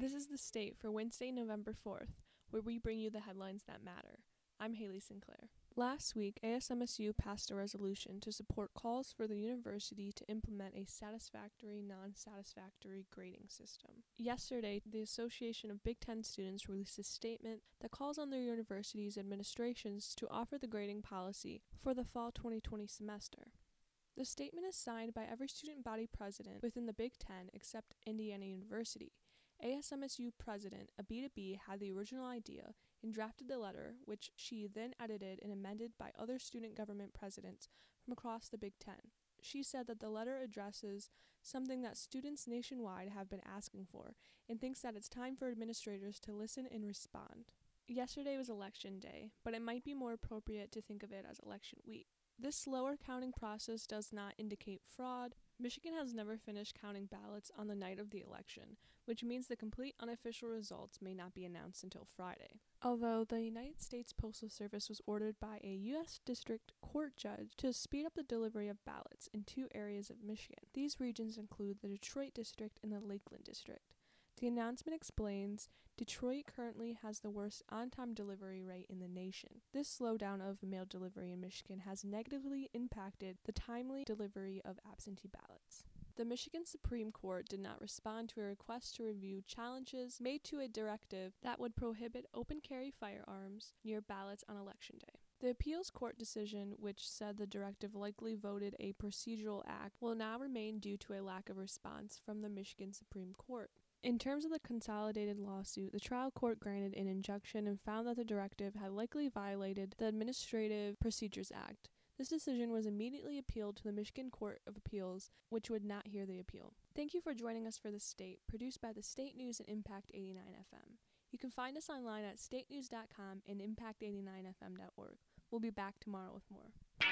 the state for Wednesday, November 4th, where we bring you the headlines that matter. I'm Haley Sinclair. Last week, ASMSU passed a resolution to support calls for the university to implement a satisfactory non satisfactory grading system. Yesterday, the Association of Big Ten Students released a statement that calls on their university's administrations to offer the grading policy for the fall 2020 semester. The statement is signed by every student body president within the Big Ten except Indiana University. ASMSU president Abii-Tah Bih had the original idea and drafted the letter, which she then edited and amended by other student government presidents from across the Big Ten. She said that the letter addresses something that students nationwide have been asking for and thinks that it's time for administrators to listen and respond. Yesterday was election day, but it might be more appropriate to think of it as election week. This slower counting process does not indicate fraud. Michigan has never finished counting ballots on the night of the election, which means the complete unofficial results may not be announced until Friday. Although the United States Postal Service was ordered by a U.S. District Court judge to speed up the delivery of ballots in two areas of Michigan. These regions include the Detroit District and the Lakeland District. The announcement explains Detroit currently has the worst on time delivery rate in the nation. This slowdown of mail delivery in Michigan has negatively impacted the timely delivery of absentee ballots. The Michigan Supreme Court did not respond to a request to review challenges made to a directive that would prohibit open carry firearms near ballots on election day. The appeals court decision, which said the directive likely voted a procedural act, will now remain due to a lack of response from the Michigan Supreme Court. In terms of the consolidated lawsuit, the trial court granted an injunction and found that the directive had likely violated the Administrative Procedures Act. This decision was immediately appealed to the Michigan Court of Appeals, which would not hear the appeal. Thank you for joining us for The State, produced by the State News and Impact 89 FM. You can find us online at statenews.com and impact89fm.org. We'll be back tomorrow with more.